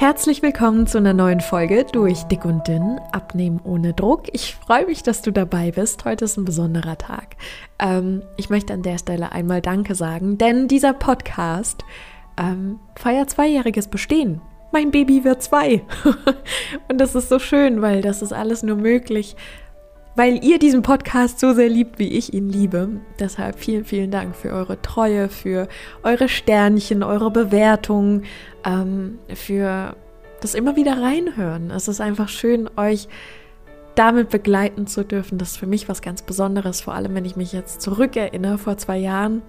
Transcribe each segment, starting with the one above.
Herzlich willkommen zu einer neuen Folge durch Dick und Dünn, Abnehmen ohne Druck. Ich freue mich, dass du dabei bist. Heute ist ein besonderer Tag. Ähm, ich möchte an der Stelle einmal Danke sagen, denn dieser Podcast ähm, feiert zweijähriges Bestehen. Mein Baby wird zwei. und das ist so schön, weil das ist alles nur möglich, weil ihr diesen Podcast so sehr liebt, wie ich ihn liebe. Deshalb vielen, vielen Dank für eure Treue, für eure Sternchen, eure Bewertungen, ähm, für das immer wieder reinhören. Es ist einfach schön, euch damit begleiten zu dürfen. Das ist für mich was ganz Besonderes, vor allem wenn ich mich jetzt zurückerinnere vor zwei Jahren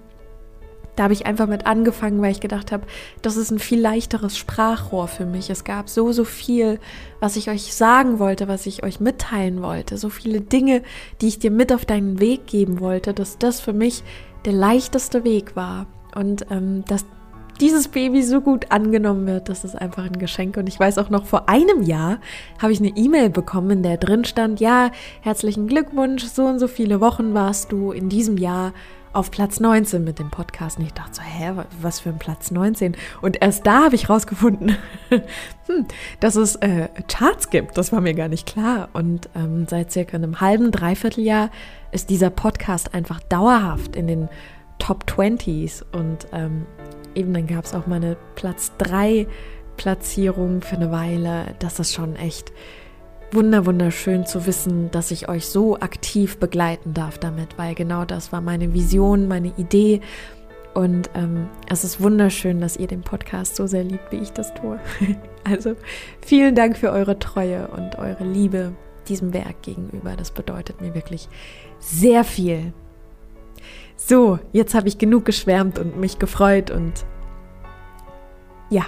da habe ich einfach mit angefangen, weil ich gedacht habe, das ist ein viel leichteres Sprachrohr für mich. Es gab so, so viel, was ich euch sagen wollte, was ich euch mitteilen wollte. So viele Dinge, die ich dir mit auf deinen Weg geben wollte, dass das für mich der leichteste Weg war. Und ähm, dass dieses Baby so gut angenommen wird, das ist einfach ein Geschenk. Und ich weiß auch noch, vor einem Jahr habe ich eine E-Mail bekommen, in der drin stand, ja, herzlichen Glückwunsch, so und so viele Wochen warst du in diesem Jahr auf Platz 19 mit dem Podcast. Und ich dachte so, hä, was für ein Platz 19? Und erst da habe ich rausgefunden, hm, dass es äh, Charts gibt. Das war mir gar nicht klar. Und ähm, seit circa einem halben, dreiviertel Jahr ist dieser Podcast einfach dauerhaft in den Top 20s. Und ähm, eben dann gab es auch meine Platz 3 Platzierung für eine Weile. Das ist schon echt wunder wunderschön zu wissen, dass ich euch so aktiv begleiten darf damit, weil genau das war meine Vision, meine Idee. Und ähm, es ist wunderschön, dass ihr den Podcast so sehr liebt, wie ich das tue. also vielen Dank für eure Treue und eure Liebe diesem Werk gegenüber. Das bedeutet mir wirklich sehr viel. So, jetzt habe ich genug geschwärmt und mich gefreut und ja,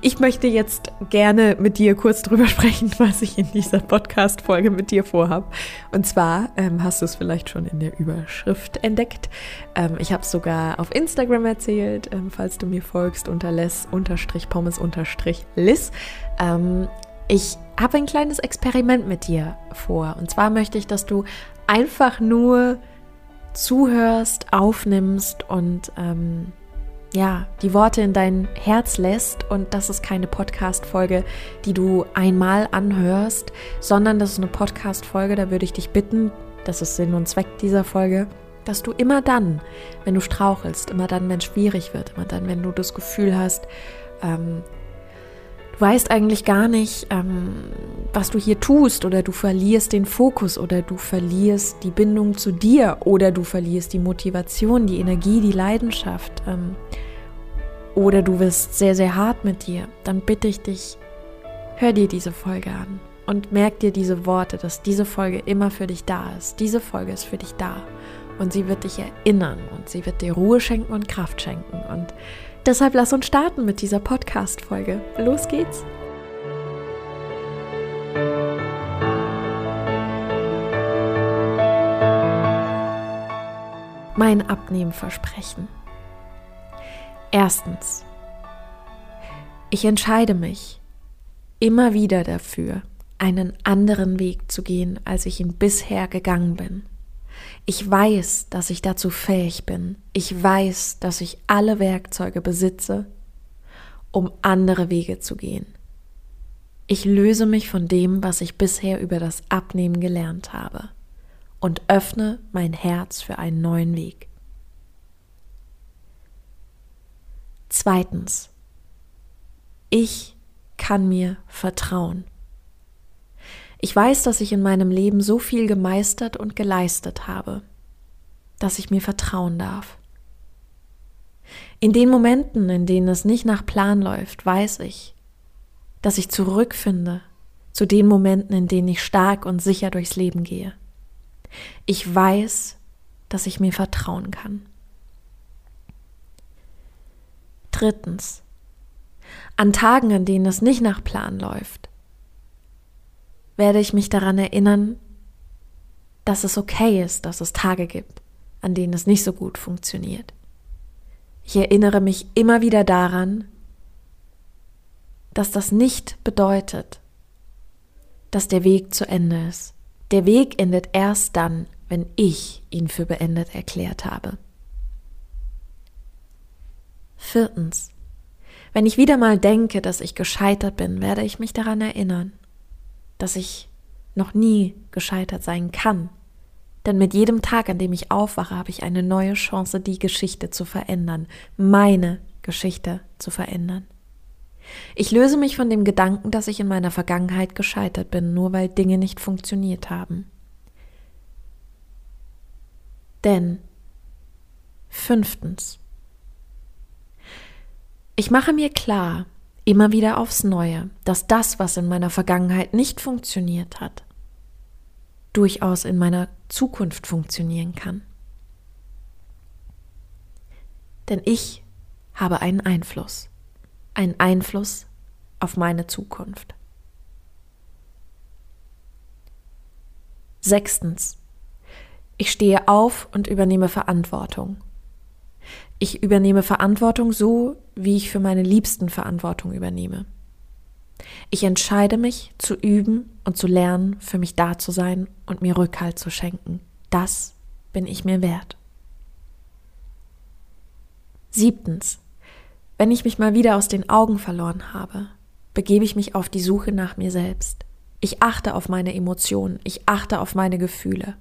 ich möchte jetzt gerne mit dir kurz drüber sprechen, was ich in dieser Podcast-Folge mit dir vorhabe. Und zwar ähm, hast du es vielleicht schon in der Überschrift entdeckt. Ähm, ich habe es sogar auf Instagram erzählt, ähm, falls du mir folgst, unter les pommes lis. Ähm, ich habe ein kleines Experiment mit dir vor. Und zwar möchte ich, dass du einfach nur zuhörst, aufnimmst und ähm, ja, die Worte in dein Herz lässt und das ist keine Podcast-Folge, die du einmal anhörst, sondern das ist eine Podcast-Folge, da würde ich dich bitten, das ist Sinn und Zweck dieser Folge, dass du immer dann, wenn du strauchelst, immer dann, wenn es schwierig wird, immer dann, wenn du das Gefühl hast, ähm, du weißt eigentlich gar nicht, ähm, was du hier tust oder du verlierst den Fokus oder du verlierst die Bindung zu dir oder du verlierst die Motivation, die Energie, die Leidenschaft. Ähm, oder du wirst sehr, sehr hart mit dir, dann bitte ich dich, hör dir diese Folge an und merk dir diese Worte, dass diese Folge immer für dich da ist. Diese Folge ist für dich da und sie wird dich erinnern und sie wird dir Ruhe schenken und Kraft schenken. Und deshalb lass uns starten mit dieser Podcast-Folge. Los geht's! Mein Abnehmversprechen. Erstens, ich entscheide mich immer wieder dafür, einen anderen Weg zu gehen, als ich ihn bisher gegangen bin. Ich weiß, dass ich dazu fähig bin. Ich weiß, dass ich alle Werkzeuge besitze, um andere Wege zu gehen. Ich löse mich von dem, was ich bisher über das Abnehmen gelernt habe und öffne mein Herz für einen neuen Weg. Zweitens, ich kann mir vertrauen. Ich weiß, dass ich in meinem Leben so viel gemeistert und geleistet habe, dass ich mir vertrauen darf. In den Momenten, in denen es nicht nach Plan läuft, weiß ich, dass ich zurückfinde zu den Momenten, in denen ich stark und sicher durchs Leben gehe. Ich weiß, dass ich mir vertrauen kann. Drittens. An Tagen, an denen es nicht nach Plan läuft, werde ich mich daran erinnern, dass es okay ist, dass es Tage gibt, an denen es nicht so gut funktioniert. Ich erinnere mich immer wieder daran, dass das nicht bedeutet, dass der Weg zu Ende ist. Der Weg endet erst dann, wenn ich ihn für beendet erklärt habe. Viertens. Wenn ich wieder mal denke, dass ich gescheitert bin, werde ich mich daran erinnern, dass ich noch nie gescheitert sein kann. Denn mit jedem Tag, an dem ich aufwache, habe ich eine neue Chance, die Geschichte zu verändern, meine Geschichte zu verändern. Ich löse mich von dem Gedanken, dass ich in meiner Vergangenheit gescheitert bin, nur weil Dinge nicht funktioniert haben. Denn fünftens, ich mache mir klar, immer wieder aufs Neue, dass das, was in meiner Vergangenheit nicht funktioniert hat, durchaus in meiner Zukunft funktionieren kann. Denn ich habe einen Einfluss, einen Einfluss auf meine Zukunft. Sechstens. Ich stehe auf und übernehme Verantwortung. Ich übernehme Verantwortung so, wie ich für meine Liebsten Verantwortung übernehme. Ich entscheide mich zu üben und zu lernen, für mich da zu sein und mir Rückhalt zu schenken. Das bin ich mir wert. Siebtens. Wenn ich mich mal wieder aus den Augen verloren habe, begebe ich mich auf die Suche nach mir selbst. Ich achte auf meine Emotionen, ich achte auf meine Gefühle.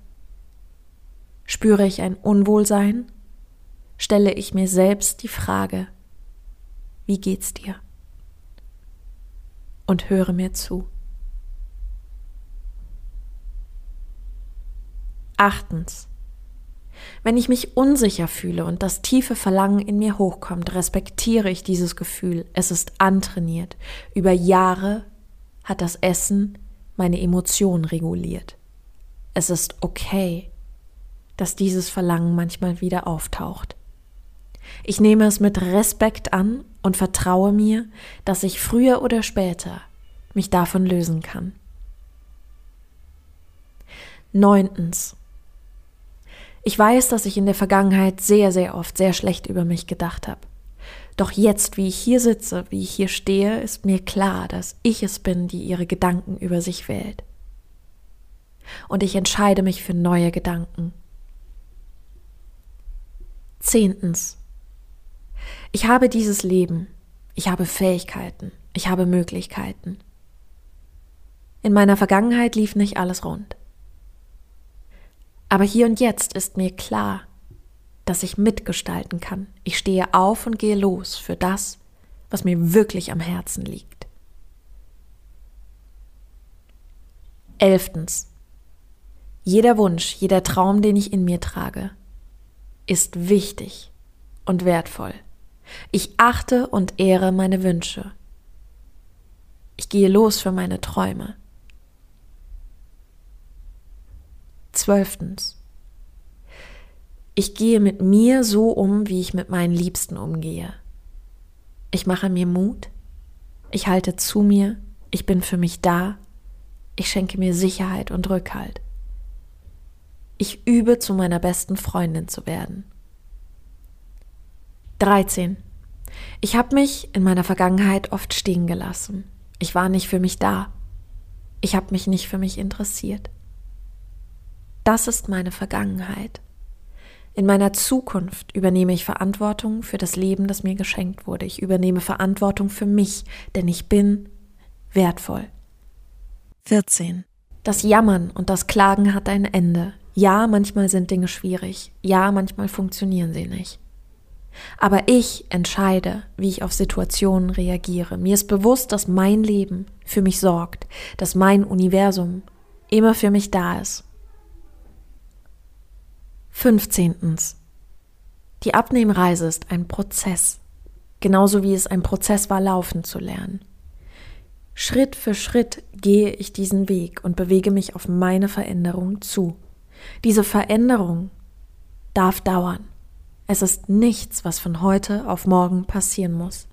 Spüre ich ein Unwohlsein, stelle ich mir selbst die Frage, wie geht's dir? Und höre mir zu. Achtens. Wenn ich mich unsicher fühle und das tiefe Verlangen in mir hochkommt, respektiere ich dieses Gefühl. Es ist antrainiert. Über Jahre hat das Essen meine Emotionen reguliert. Es ist okay, dass dieses Verlangen manchmal wieder auftaucht. Ich nehme es mit Respekt an und vertraue mir, dass ich früher oder später mich davon lösen kann. Neuntens. Ich weiß, dass ich in der Vergangenheit sehr, sehr oft sehr schlecht über mich gedacht habe. Doch jetzt, wie ich hier sitze, wie ich hier stehe, ist mir klar, dass ich es bin, die ihre Gedanken über sich wählt. Und ich entscheide mich für neue Gedanken. Zehntens. Ich habe dieses Leben, ich habe Fähigkeiten, ich habe Möglichkeiten. In meiner Vergangenheit lief nicht alles rund. Aber hier und jetzt ist mir klar, dass ich mitgestalten kann. Ich stehe auf und gehe los für das, was mir wirklich am Herzen liegt. Elftens. Jeder Wunsch, jeder Traum, den ich in mir trage, ist wichtig und wertvoll. Ich achte und ehre meine Wünsche. Ich gehe los für meine Träume. Zwölftens. Ich gehe mit mir so um, wie ich mit meinen Liebsten umgehe. Ich mache mir Mut, ich halte zu mir, ich bin für mich da, ich schenke mir Sicherheit und Rückhalt. Ich übe zu meiner besten Freundin zu werden. 13. Ich habe mich in meiner Vergangenheit oft stehen gelassen. Ich war nicht für mich da. Ich habe mich nicht für mich interessiert. Das ist meine Vergangenheit. In meiner Zukunft übernehme ich Verantwortung für das Leben, das mir geschenkt wurde. Ich übernehme Verantwortung für mich, denn ich bin wertvoll. 14. Das Jammern und das Klagen hat ein Ende. Ja, manchmal sind Dinge schwierig. Ja, manchmal funktionieren sie nicht. Aber ich entscheide, wie ich auf Situationen reagiere. Mir ist bewusst, dass mein Leben für mich sorgt, dass mein Universum immer für mich da ist. 15. Die Abnehmreise ist ein Prozess, genauso wie es ein Prozess war, laufen zu lernen. Schritt für Schritt gehe ich diesen Weg und bewege mich auf meine Veränderung zu. Diese Veränderung darf dauern. Es ist nichts, was von heute auf morgen passieren muss.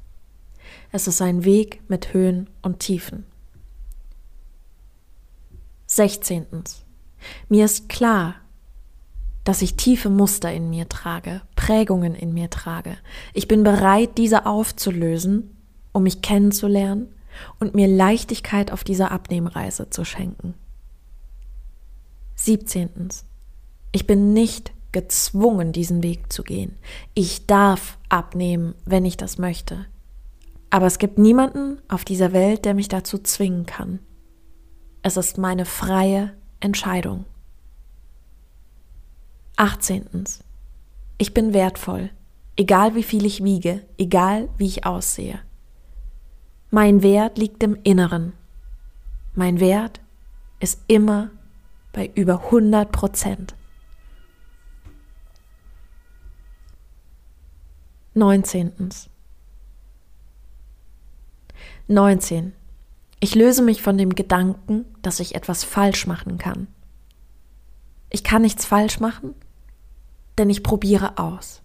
Es ist ein Weg mit Höhen und Tiefen. 16. Mir ist klar, dass ich tiefe Muster in mir trage, Prägungen in mir trage. Ich bin bereit, diese aufzulösen, um mich kennenzulernen und mir Leichtigkeit auf dieser Abnehmreise zu schenken. 17. Ich bin nicht gezwungen, diesen Weg zu gehen. Ich darf abnehmen, wenn ich das möchte. Aber es gibt niemanden auf dieser Welt, der mich dazu zwingen kann. Es ist meine freie Entscheidung. 18. Ich bin wertvoll, egal wie viel ich wiege, egal wie ich aussehe. Mein Wert liegt im Inneren. Mein Wert ist immer bei über 100 Prozent. 19. 19. Ich löse mich von dem Gedanken, dass ich etwas falsch machen kann. Ich kann nichts falsch machen, denn ich probiere aus.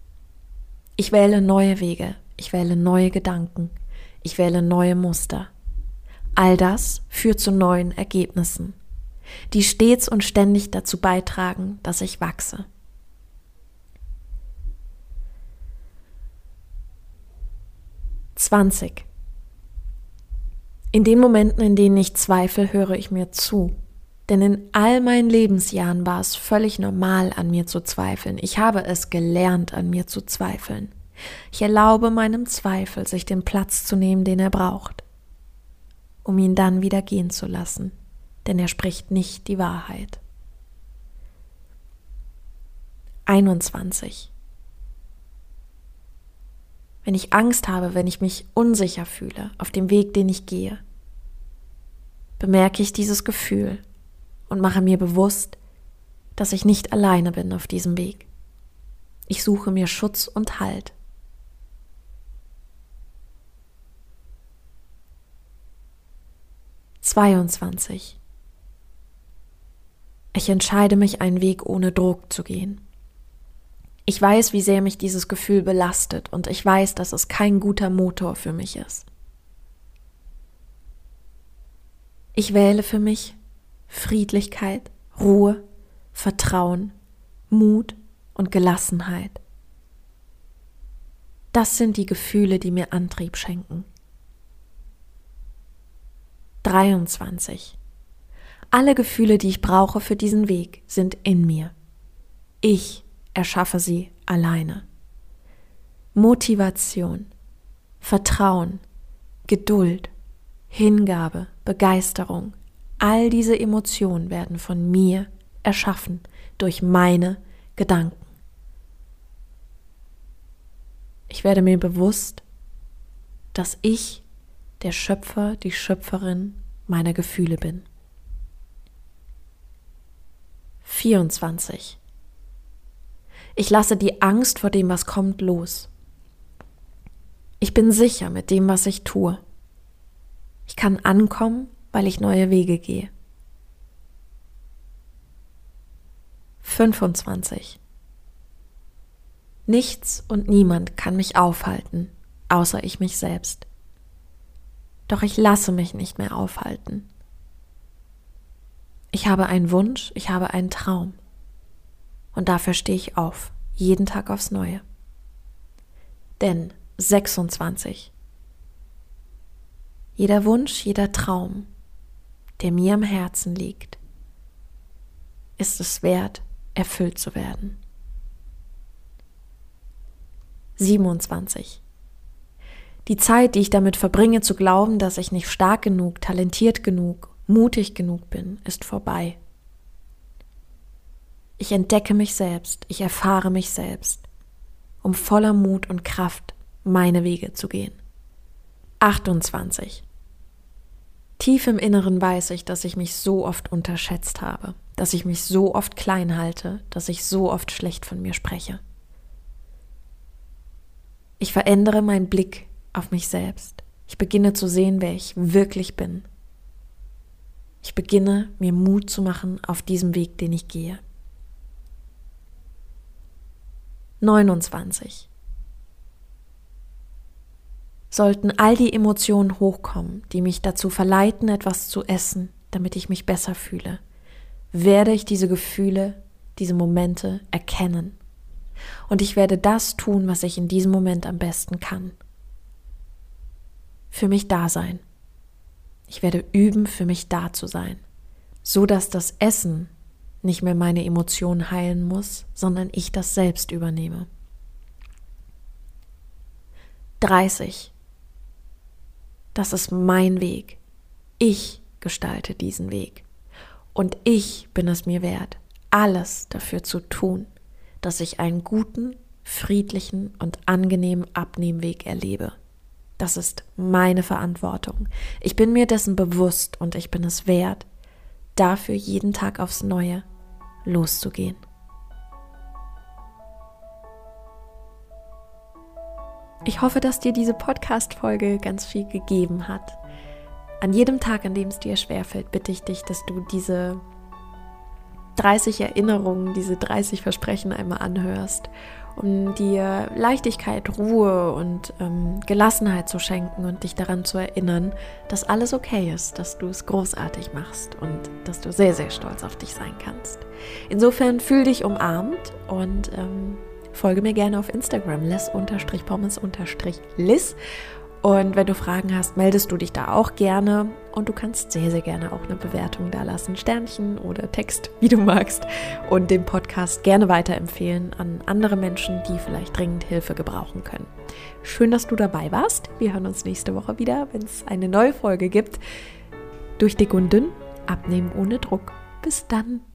Ich wähle neue Wege, ich wähle neue Gedanken, ich wähle neue Muster. All das führt zu neuen Ergebnissen, die stets und ständig dazu beitragen, dass ich wachse. Zwanzig. In den Momenten, in denen ich zweifle, höre ich mir zu. Denn in all meinen Lebensjahren war es völlig normal, an mir zu zweifeln. Ich habe es gelernt, an mir zu zweifeln. Ich erlaube meinem Zweifel, sich den Platz zu nehmen, den er braucht, um ihn dann wieder gehen zu lassen, denn er spricht nicht die Wahrheit. 21. Wenn ich Angst habe, wenn ich mich unsicher fühle auf dem Weg, den ich gehe, bemerke ich dieses Gefühl und mache mir bewusst, dass ich nicht alleine bin auf diesem Weg. Ich suche mir Schutz und Halt. Zweiundzwanzig. Ich entscheide mich, einen Weg ohne Druck zu gehen. Ich weiß, wie sehr mich dieses Gefühl belastet und ich weiß, dass es kein guter Motor für mich ist. Ich wähle für mich Friedlichkeit, Ruhe, Vertrauen, Mut und Gelassenheit. Das sind die Gefühle, die mir Antrieb schenken. 23. Alle Gefühle, die ich brauche für diesen Weg, sind in mir. Ich erschaffe sie alleine. Motivation, Vertrauen, Geduld, Hingabe, Begeisterung, all diese Emotionen werden von mir erschaffen durch meine Gedanken. Ich werde mir bewusst, dass ich der Schöpfer, die Schöpferin meiner Gefühle bin. 24. Ich lasse die Angst vor dem, was kommt, los. Ich bin sicher mit dem, was ich tue. Ich kann ankommen, weil ich neue Wege gehe. 25. Nichts und niemand kann mich aufhalten, außer ich mich selbst. Doch ich lasse mich nicht mehr aufhalten. Ich habe einen Wunsch, ich habe einen Traum. Und dafür stehe ich auf, jeden Tag aufs Neue. Denn 26. Jeder Wunsch, jeder Traum, der mir am Herzen liegt, ist es wert, erfüllt zu werden. 27. Die Zeit, die ich damit verbringe zu glauben, dass ich nicht stark genug, talentiert genug, mutig genug bin, ist vorbei. Ich entdecke mich selbst, ich erfahre mich selbst, um voller Mut und Kraft meine Wege zu gehen. 28. Tief im Inneren weiß ich, dass ich mich so oft unterschätzt habe, dass ich mich so oft klein halte, dass ich so oft schlecht von mir spreche. Ich verändere meinen Blick auf mich selbst. Ich beginne zu sehen, wer ich wirklich bin. Ich beginne mir Mut zu machen auf diesem Weg, den ich gehe. 29. Sollten all die Emotionen hochkommen, die mich dazu verleiten, etwas zu essen, damit ich mich besser fühle, werde ich diese Gefühle, diese Momente erkennen. Und ich werde das tun, was ich in diesem Moment am besten kann. Für mich da sein. Ich werde üben, für mich da zu sein, so dass das Essen nicht mehr meine Emotionen heilen muss, sondern ich das selbst übernehme. 30. Das ist mein Weg. Ich gestalte diesen Weg. Und ich bin es mir wert, alles dafür zu tun, dass ich einen guten, friedlichen und angenehmen Abnehmweg erlebe. Das ist meine Verantwortung. Ich bin mir dessen bewusst und ich bin es wert, dafür jeden Tag aufs Neue loszugehen. Ich hoffe, dass dir diese Podcast-Folge ganz viel gegeben hat. An jedem Tag, an dem es dir schwerfällt, bitte ich dich, dass du diese 30 Erinnerungen, diese 30 Versprechen einmal anhörst, um dir Leichtigkeit, Ruhe und ähm, Gelassenheit zu schenken und dich daran zu erinnern, dass alles okay ist, dass du es großartig machst und dass du sehr, sehr stolz auf dich sein kannst. Insofern fühl dich umarmt und ähm, folge mir gerne auf Instagram, les-pommes-liss und wenn du Fragen hast, meldest du dich da auch gerne und du kannst sehr, sehr gerne auch eine Bewertung da lassen, Sternchen oder Text, wie du magst und den Podcast gerne weiterempfehlen an andere Menschen, die vielleicht dringend Hilfe gebrauchen können. Schön, dass du dabei warst. Wir hören uns nächste Woche wieder, wenn es eine neue Folge gibt. Durch dick und dünn, abnehmen ohne Druck. Bis dann.